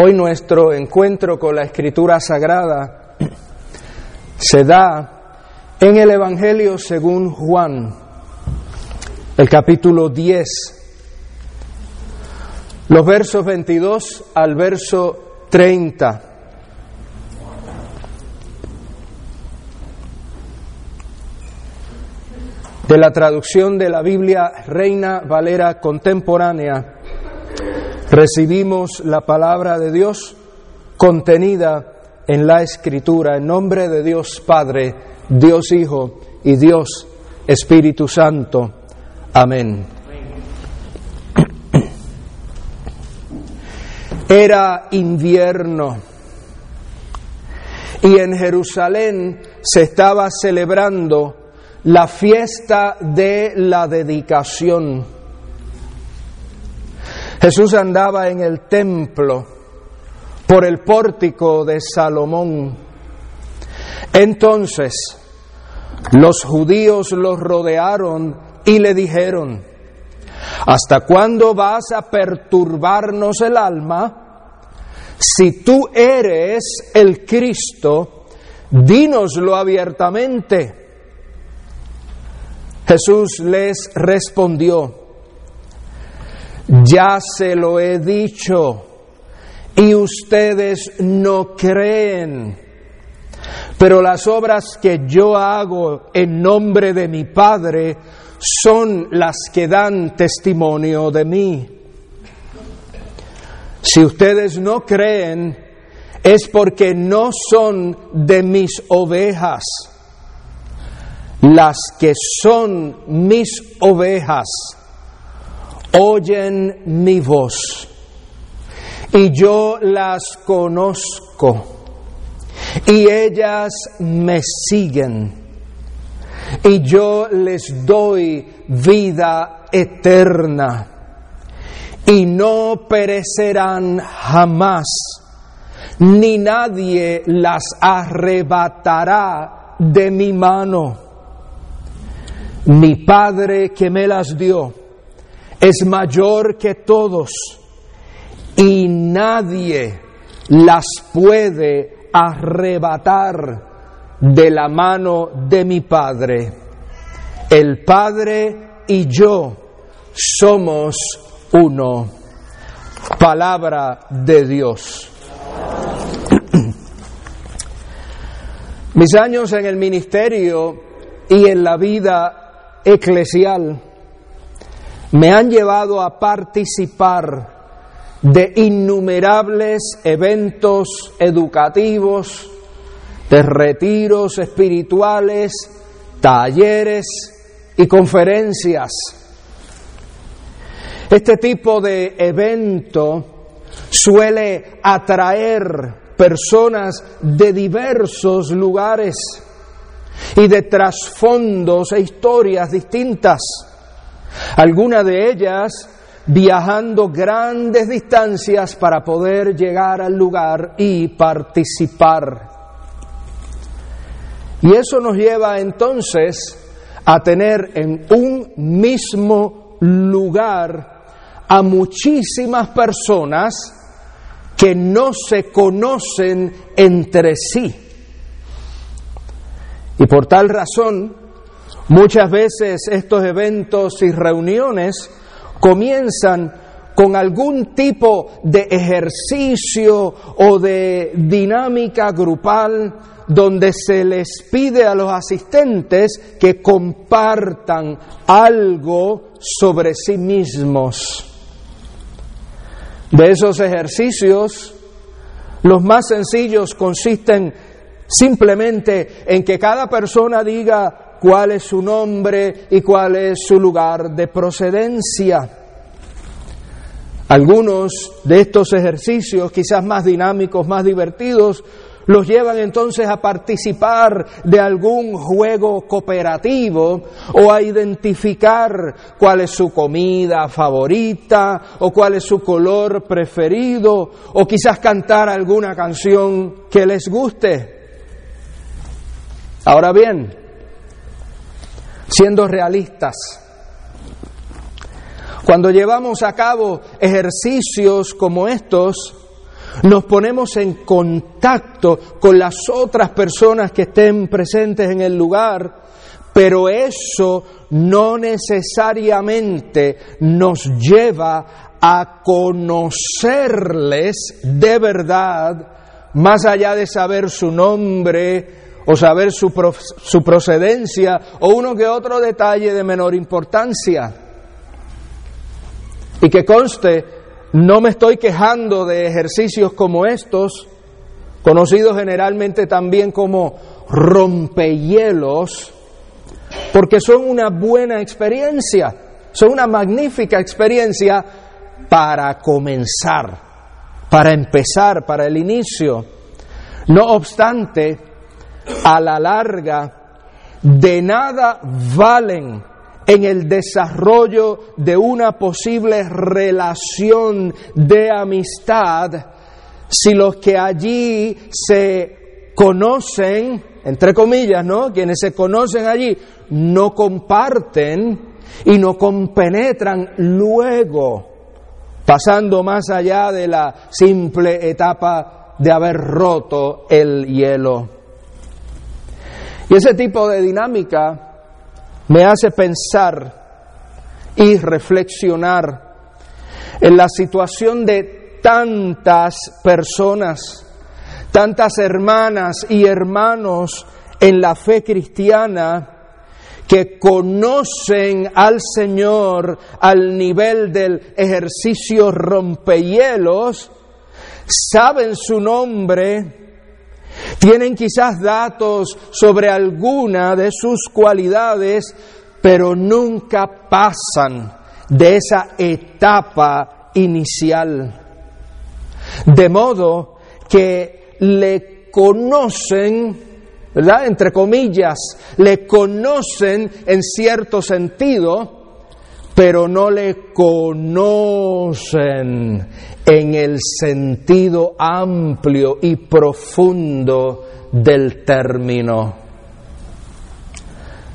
Hoy nuestro encuentro con la Escritura Sagrada se da en el Evangelio según Juan, el capítulo 10, los versos 22 al verso 30. De la traducción de la Biblia Reina Valera Contemporánea, recibimos la palabra de Dios contenida en la Escritura, en nombre de Dios Padre, Dios Hijo y Dios Espíritu Santo. Amén. Era invierno y en Jerusalén se estaba celebrando la fiesta de la dedicación. Jesús andaba en el templo por el pórtico de Salomón. Entonces los judíos los rodearon y le dijeron, ¿hasta cuándo vas a perturbarnos el alma? Si tú eres el Cristo, dínoslo abiertamente. Jesús les respondió, ya se lo he dicho y ustedes no creen, pero las obras que yo hago en nombre de mi Padre son las que dan testimonio de mí. Si ustedes no creen, es porque no son de mis ovejas. Las que son mis ovejas oyen mi voz y yo las conozco y ellas me siguen y yo les doy vida eterna y no perecerán jamás, ni nadie las arrebatará de mi mano. Mi Padre que me las dio es mayor que todos y nadie las puede arrebatar de la mano de mi Padre. El Padre y yo somos uno. Palabra de Dios. Mis años en el ministerio y en la vida eclesial me han llevado a participar de innumerables eventos educativos, de retiros espirituales, talleres y conferencias. Este tipo de evento suele atraer personas de diversos lugares y de trasfondos e historias distintas. Algunas de ellas viajando grandes distancias para poder llegar al lugar y participar. Y eso nos lleva entonces a tener en un mismo lugar a muchísimas personas que no se conocen entre sí. Y por tal razón, muchas veces estos eventos y reuniones comienzan con algún tipo de ejercicio o de dinámica grupal donde se les pide a los asistentes que compartan algo sobre sí mismos. De esos ejercicios, los más sencillos consisten simplemente en que cada persona diga cuál es su nombre y cuál es su lugar de procedencia. Algunos de estos ejercicios, quizás más dinámicos, más divertidos, los llevan entonces a participar de algún juego cooperativo o a identificar cuál es su comida favorita o cuál es su color preferido o quizás cantar alguna canción que les guste. Ahora bien, siendo realistas. Cuando llevamos a cabo ejercicios como estos, nos ponemos en contacto con las otras personas que estén presentes en el lugar, pero eso no necesariamente nos lleva a conocerles de verdad, más allá de saber su nombre o saber su, su procedencia o uno que otro detalle de menor importancia. Y que conste, no me estoy quejando de ejercicios como estos, conocidos generalmente también como rompehielos, porque son una buena experiencia, son una magnífica experiencia para comenzar, para empezar, para el inicio. No obstante, a la larga, de nada valen en el desarrollo de una posible relación de amistad si los que allí se conocen, entre comillas, ¿no? Quienes se conocen allí no comparten y no compenetran luego, pasando más allá de la simple etapa de haber roto el hielo. Y ese tipo de dinámica me hace pensar y reflexionar en la situación de tantas personas, tantas hermanas y hermanos en la fe cristiana que conocen al Señor al nivel del ejercicio rompehielos, saben su nombre, tienen quizás datos sobre alguna de sus cualidades, pero nunca pasan de esa etapa inicial. De modo que le conocen, ¿verdad? Entre comillas, le conocen en cierto sentido, pero no le conocen en el sentido amplio y profundo del término.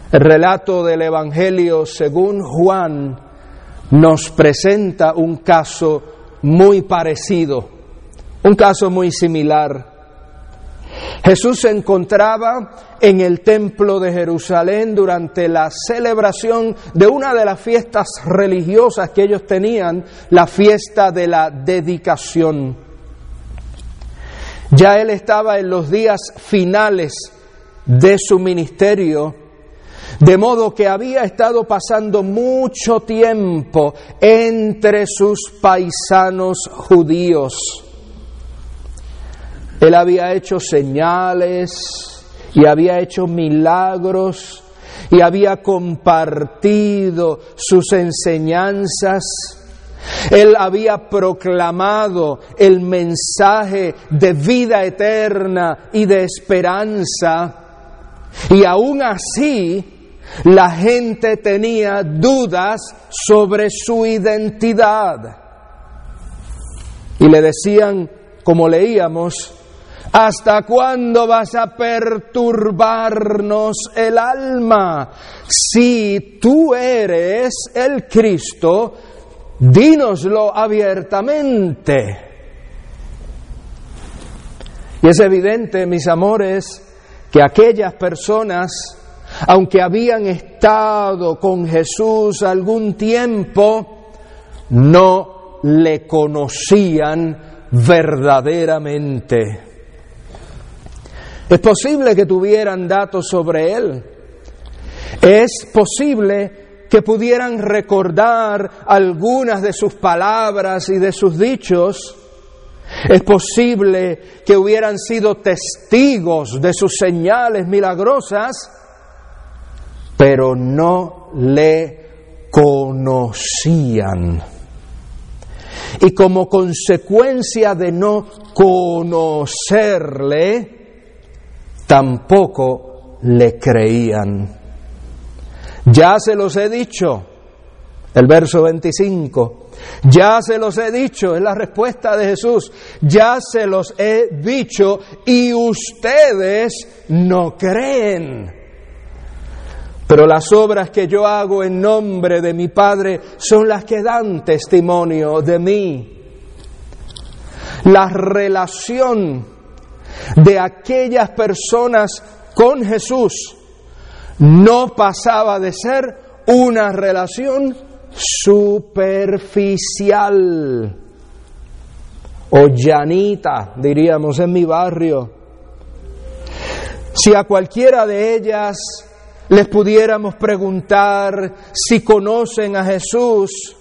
El relato del Evangelio según Juan nos presenta un caso muy parecido, un caso muy similar. Jesús se encontraba en el templo de Jerusalén durante la celebración de una de las fiestas religiosas que ellos tenían, la fiesta de la dedicación. Ya él estaba en los días finales de su ministerio, de modo que había estado pasando mucho tiempo entre sus paisanos judíos él había hecho señales y había hecho milagros y había compartido sus enseñanzas. Él había proclamado el mensaje de vida eterna y de esperanza. Y aún así, la gente tenía dudas sobre su identidad. Y le decían, como leíamos, ¿Hasta cuándo vas a perturbarnos el alma? Si tú eres el Cristo, dínoslo abiertamente. Y es evidente, mis amores, que aquellas personas, aunque habían estado con Jesús algún tiempo, no le conocían verdaderamente. Es posible que tuvieran datos sobre él. Es posible que pudieran recordar algunas de sus palabras y de sus dichos. Es posible que hubieran sido testigos de sus señales milagrosas, pero no le conocían. Y como consecuencia de no conocerle, tampoco le creían. Ya se los he dicho, el verso 25, ya se los he dicho, es la respuesta de Jesús, ya se los he dicho y ustedes no creen. Pero las obras que yo hago en nombre de mi Padre son las que dan testimonio de mí. La relación de aquellas personas con Jesús no pasaba de ser una relación superficial o llanita, diríamos en mi barrio. Si a cualquiera de ellas les pudiéramos preguntar si conocen a Jesús,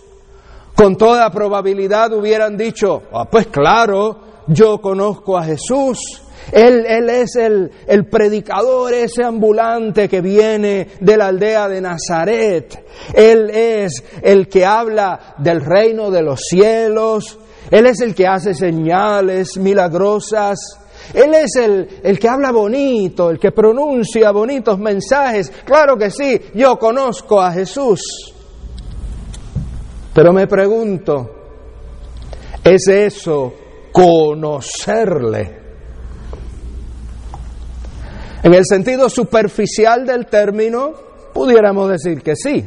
con toda probabilidad hubieran dicho, ah, pues claro, yo conozco a Jesús. Él, es el, el, predicador, ese ambulante que viene de la aldea de Nazaret. Él es el que habla del reino de los cielos. Él es el que hace señales milagrosas. Él es el, el, que habla bonito, el que pronuncia bonitos mensajes. Claro que sí, yo conozco a Jesús. Pero me pregunto, ¿es eso conocerle? En el sentido superficial del término, pudiéramos decir que sí,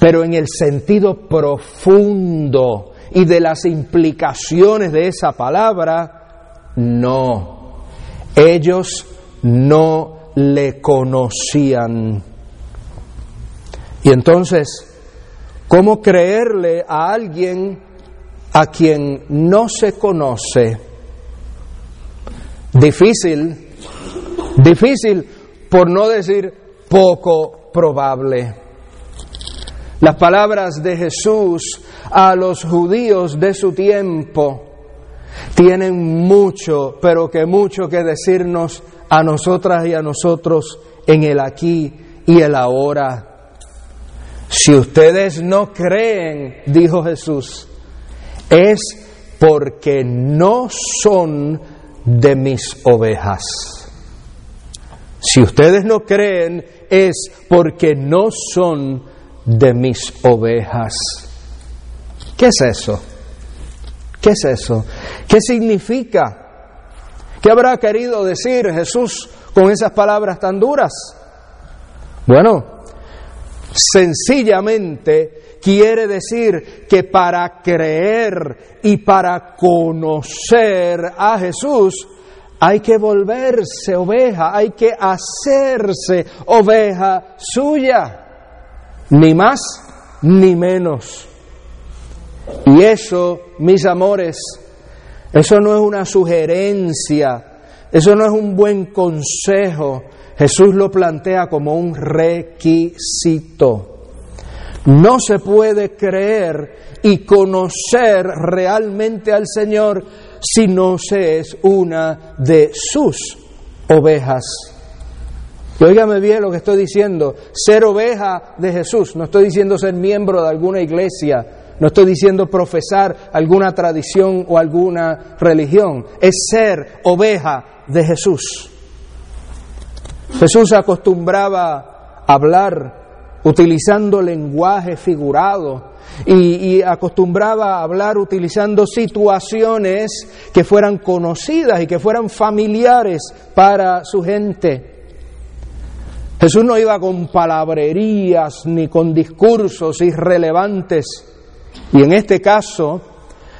pero en el sentido profundo y de las implicaciones de esa palabra, no. Ellos no le conocían. Y entonces, ¿cómo creerle a alguien a quien no se conoce? Difícil, difícil por no decir poco probable. Las palabras de Jesús a los judíos de su tiempo tienen mucho, pero que mucho que decirnos a nosotras y a nosotros en el aquí y el ahora. Si ustedes no creen, dijo Jesús, es porque no son de mis ovejas. Si ustedes no creen, es porque no son de mis ovejas. ¿Qué es eso? ¿Qué es eso? ¿Qué significa? ¿Qué habrá querido decir Jesús con esas palabras tan duras? Bueno, sencillamente quiere decir que para creer y para conocer a Jesús hay que volverse oveja, hay que hacerse oveja suya, ni más ni menos. Y eso, mis amores, eso no es una sugerencia, eso no es un buen consejo. Jesús lo plantea como un requisito. No se puede creer y conocer realmente al Señor si no se es una de sus ovejas. Y óigame bien lo que estoy diciendo, ser oveja de Jesús, no estoy diciendo ser miembro de alguna iglesia, no estoy diciendo profesar alguna tradición o alguna religión, es ser oveja de Jesús. Jesús acostumbraba a hablar utilizando lenguaje figurado y, acostumbraba a hablar utilizando situaciones que fueran conocidas y que fueran familiares para su gente. Jesús no iba con palabrerías ni con discursos irrelevantes y en este caso,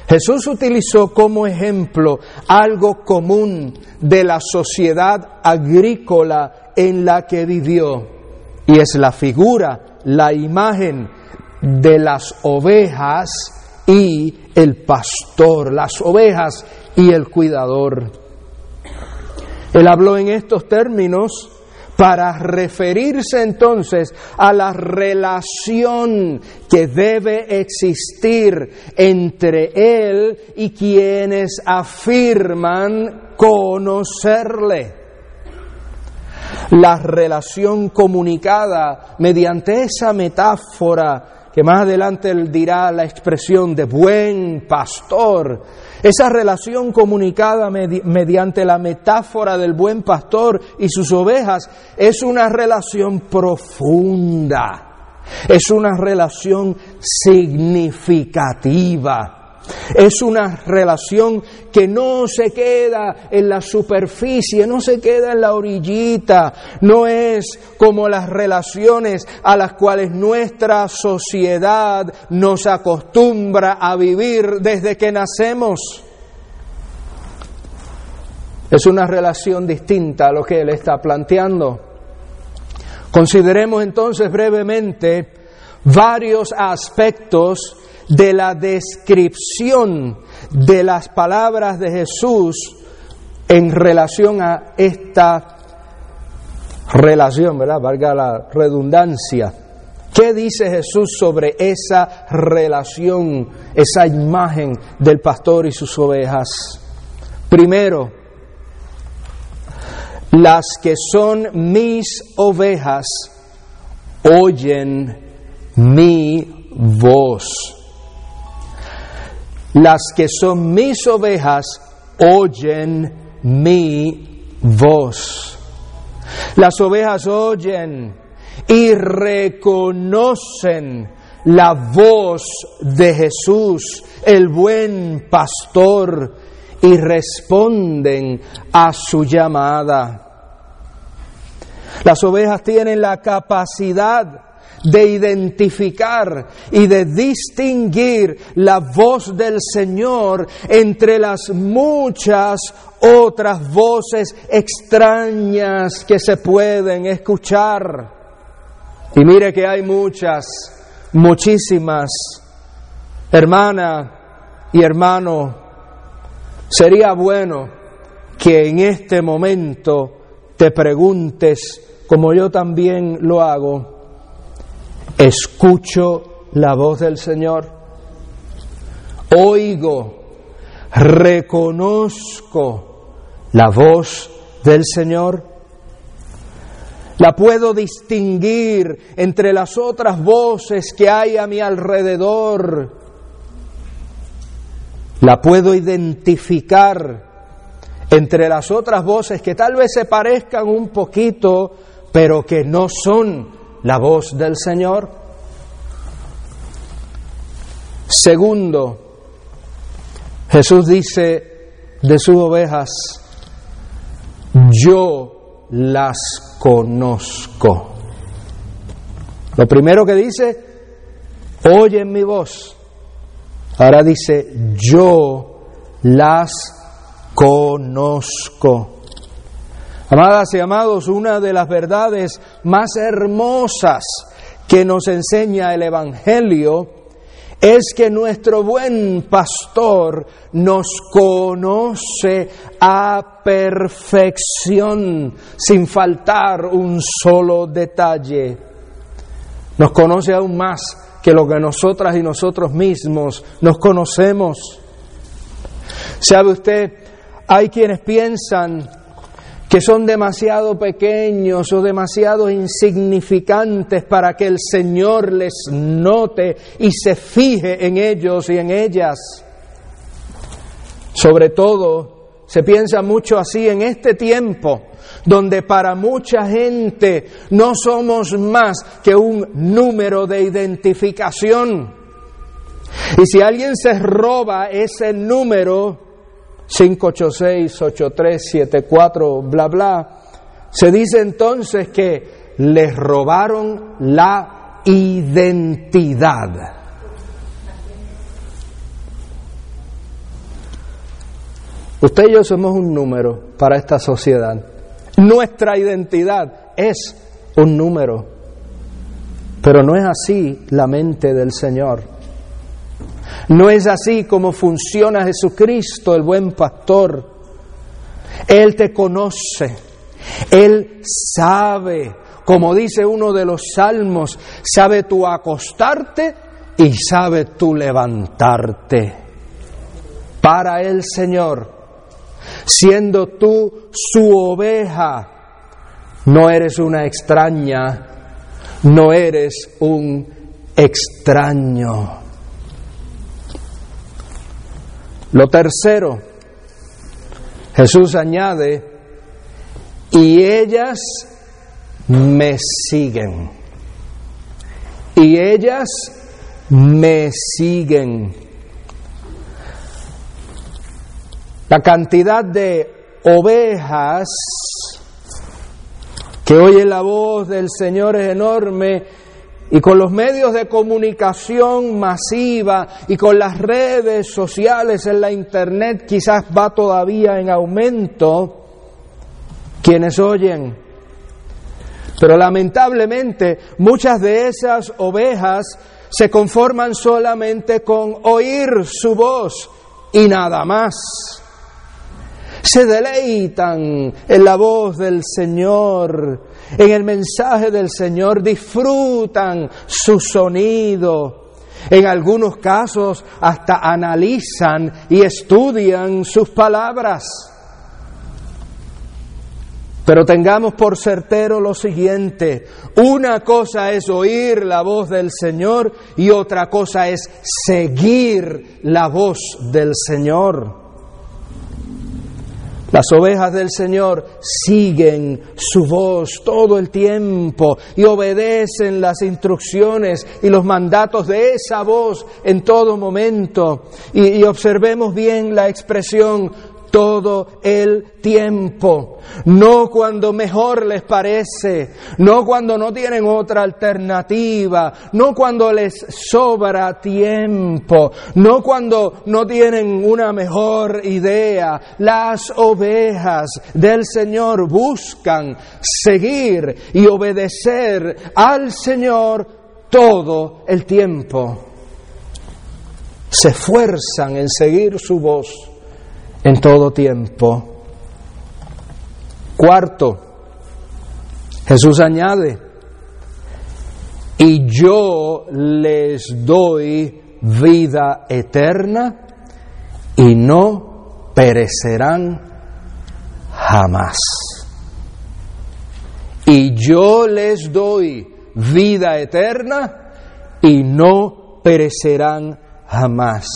Jesús utilizó como ejemplo algo común de la sociedad agrícola en la que vivió, y es la figura, la imagen de las ovejas y el pastor, las ovejas y el cuidador. Él habló en estos términos para referirse entonces a la relación que debe existir entre Él y quienes afirman conocerle. La relación comunicada mediante esa metáfora que más adelante él dirá la expresión de buen pastor, esa relación comunicada mediante la metáfora del buen pastor y sus ovejas es una relación profunda, es una relación significativa. Es una relación que no se queda en la superficie, no se queda en la orillita, no es como las relaciones a las cuales nuestra sociedad nos acostumbra a vivir desde que nacemos. Es una relación distinta a lo que él está planteando. Consideremos entonces brevemente varios aspectos de la descripción de las palabras de Jesús en relación a esta relación, ¿verdad? Valga la redundancia. ¿Qué dice Jesús sobre esa relación, esa imagen del pastor y sus ovejas? Primero, las que son mis ovejas oyen mi voz. Las que son mis ovejas oyen mi voz. Las ovejas oyen y reconocen la voz de Jesús, el buen pastor, y responden a su llamada. Las ovejas tienen la capacidad de identificar y de distinguir la voz del Señor entre las muchas otras voces extrañas que se pueden escuchar. Y mire que hay muchas, muchísimas. Hermana y hermano, sería bueno que en este momento te preguntes, como yo también lo hago, escucho la voz del Señor, oigo, reconozco la voz del Señor. La puedo distinguir entre las otras voces que hay a mi alrededor. La puedo identificar entre las otras voces que tal vez se parezcan un poquito, pero que no son la voz del Señor. Segundo, Jesús dice de sus ovejas, yo las conozco. Lo primero que dice, oyen mi voz. Ahora dice, yo las conozco. Amadas y amados, una de las verdades más hermosas que nos enseña el Evangelio es que nuestro buen pastor nos conoce a perfección, sin faltar un solo detalle. Nos conoce aún más que lo que nosotras y nosotros mismos nos conocemos. ¿Sabe usted? Hay quienes piensan que son demasiado pequeños o demasiado insignificantes para que el Señor les note y se fije en ellos y en ellas. Sobre todo, se piensa mucho así en este tiempo, donde para mucha gente no somos más que un número de identificación. Y si alguien se roba ese número, 586-8374, bla, bla. Se dice entonces que les robaron la identidad. Usted y yo somos un número para esta sociedad. Nuestra identidad es un número. Pero no es así la mente del Señor. No es así como funciona Jesucristo, el buen pastor. Él te conoce, Él sabe, como dice uno de los salmos, sabe tú acostarte y sabe tú levantarte. Para el Señor, siendo tú su oveja, no eres una extraña, no eres un extraño. Lo tercero, Jesús añade, y ellas me siguen. Y ellas me siguen. La cantidad de ovejas que oyen la voz del Señor es enorme y con los medios de comunicación masiva y con las redes sociales en la internet quizás va todavía en aumento, quienes oyen. Pero lamentablemente muchas de esas ovejas se conforman solamente con oír su voz y nada más. Se deleitan en la voz del Señor, en el mensaje del Señor, disfrutan su sonido. En algunos casos hasta analizan y estudian sus palabras. Pero tengamos por certero lo siguiente, una cosa es oír la voz del Señor y otra cosa es seguir la voz del Señor. Las ovejas del Señor siguen su voz todo el tiempo y obedecen las instrucciones y los mandatos de esa voz en todo momento. Y, observemos bien la expresión todo el tiempo, no cuando mejor les parece, no cuando no tienen otra alternativa, no cuando les sobra tiempo, no cuando no tienen una mejor idea. Las ovejas del Señor buscan seguir y obedecer al Señor todo el tiempo. Se esfuerzan en seguir su voz en todo tiempo. Cuarto, Jesús añade, y yo les doy vida eterna y no perecerán jamás. Y yo les doy vida eterna y no perecerán jamás.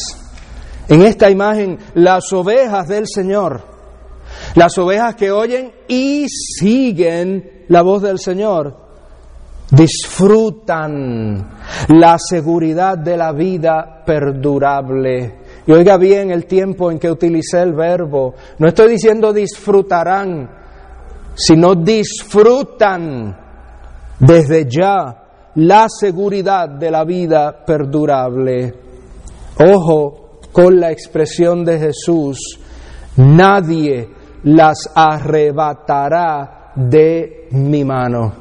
En esta imagen, las ovejas del Señor, las ovejas que oyen y siguen la voz del Señor, disfrutan la seguridad de la vida perdurable. Y oiga bien el tiempo en que utilicé el verbo. No estoy diciendo disfrutarán, sino disfrutan desde ya la seguridad de la vida perdurable. Ojo, con la expresión de Jesús, nadie las arrebatará de mi mano.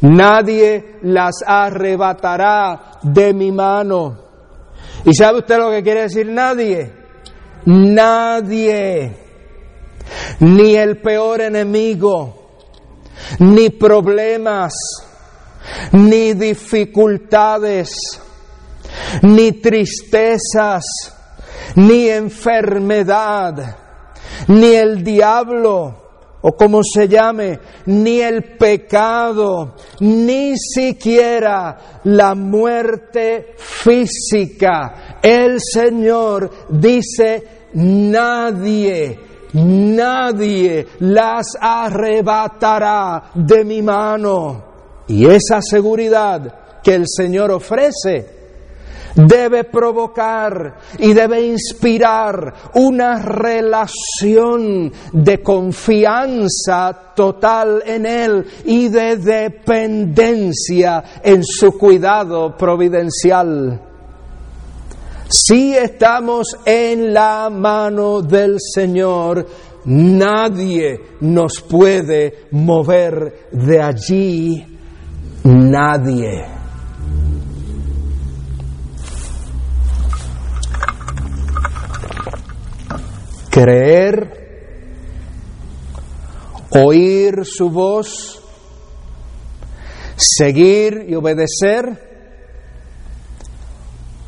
Nadie las arrebatará de mi mano. ¿Y sabe usted lo que quiere decir nadie? Nadie, ni el peor enemigo, ni problemas, ni dificultades, ni tristezas, ni enfermedad, ni el diablo, o como se llame, ni el pecado, ni siquiera la muerte física. El Señor dice, nadie, nadie las arrebatará de mi mano. Y esa seguridad que el Señor ofrece debe provocar y debe inspirar una relación de confianza total en Él y de dependencia en su cuidado providencial. Si estamos en la mano del Señor, nadie nos puede mover de allí, nadie. Creer, oír su voz, seguir y obedecer,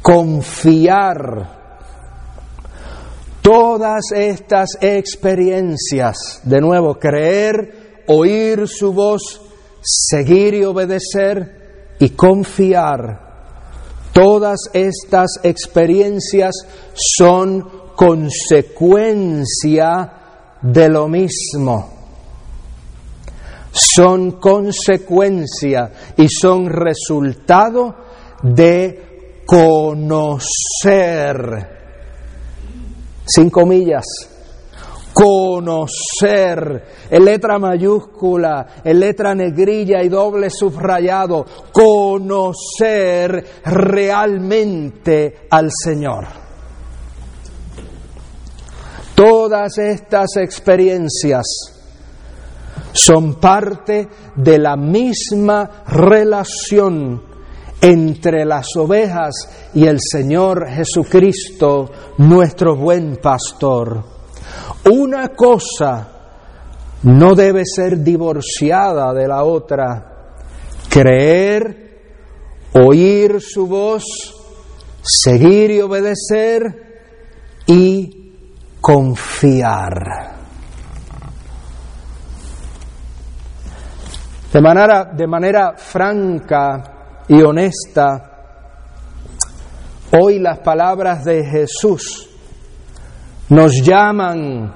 confiar. Todas estas experiencias, de nuevo, creer, oír su voz, seguir y obedecer y confiar. Todas estas experiencias son consecuencia de lo mismo. Son consecuencia y son resultado de conocer. Sin comillas. Conocer, en letra mayúscula, en letra negrilla y doble subrayado, conocer realmente al Señor todas estas experiencias son parte de la misma relación entre las ovejas y el Señor Jesucristo, nuestro buen pastor. Una cosa no debe ser divorciada de la otra. Creer, oír su voz, seguir y obedecer y confiar. De manera, de manera franca y honesta, hoy las palabras de Jesús nos llaman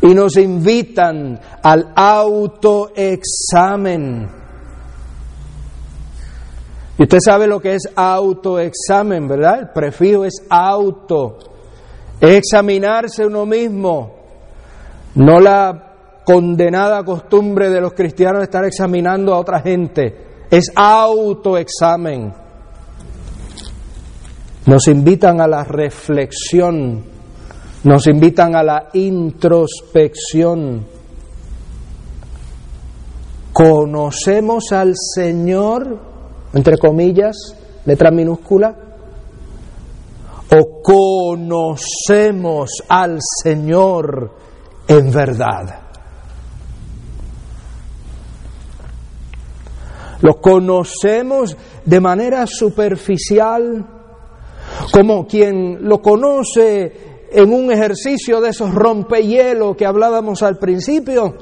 y nos invitan al autoexamen. Y usted sabe lo que es autoexamen, ¿verdad? El prefijo es auto. Examinarse uno mismo, no la condenada costumbre de los cristianos de estar examinando a otra gente. Es autoexamen. Nos invitan a la reflexión, nos invitan a la introspección. ¿Conocemos al Señor, entre comillas, letra minúscula? ¿O conocemos al Señor en verdad? Lo conocemos de manera superficial, como quien lo conoce en un ejercicio de esos rompehielos que hablábamos al principio,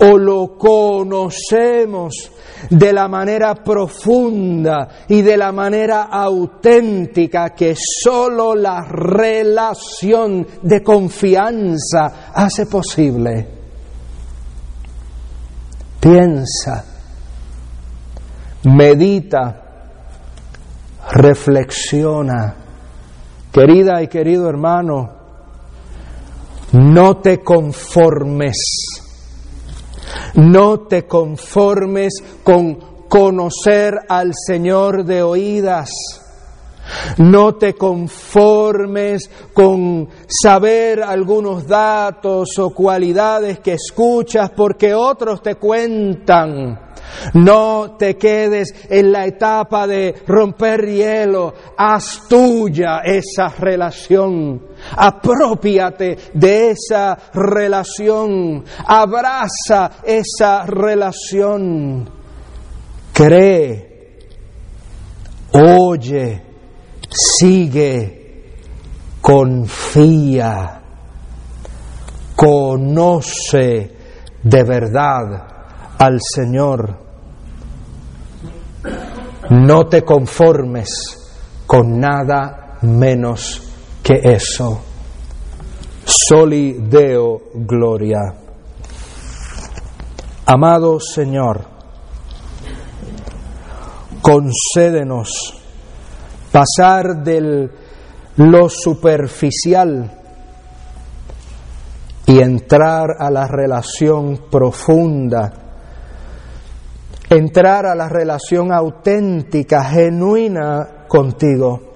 o lo conocemos de la manera profunda y de la manera auténtica que sólo la relación de confianza hace posible. Piensa medita, reflexiona. Querida y querido hermano, no te conformes, no te conformes con conocer al Señor de oídas. No te conformes con saber algunos datos o cualidades que escuchas porque otros te cuentan. No te quedes en la etapa de romper hielo, haz tuya esa relación, apropiate de esa relación, abraza esa relación, cree, oye, sigue, confía, conoce de verdad al Señor. No te conformes con nada menos que eso. Soli Deo Gloria. Amado Señor, concédenos pasar de lo superficial y entrar a la relación profunda entrar a la relación auténtica, genuina contigo.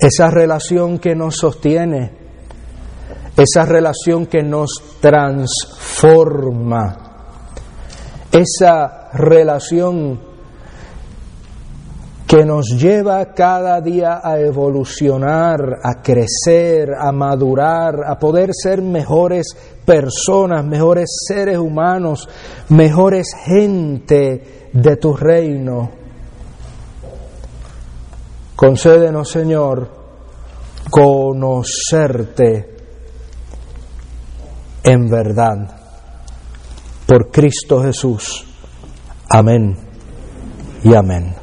Esa relación que nos sostiene, esa relación que nos transforma, esa relación que nos lleva cada día a evolucionar, a crecer, a madurar, a poder ser mejores personas, mejores seres humanos, mejores gente de tu reino. Concédenos, Señor, conocerte en verdad. Por Cristo Jesús. Amén y amén.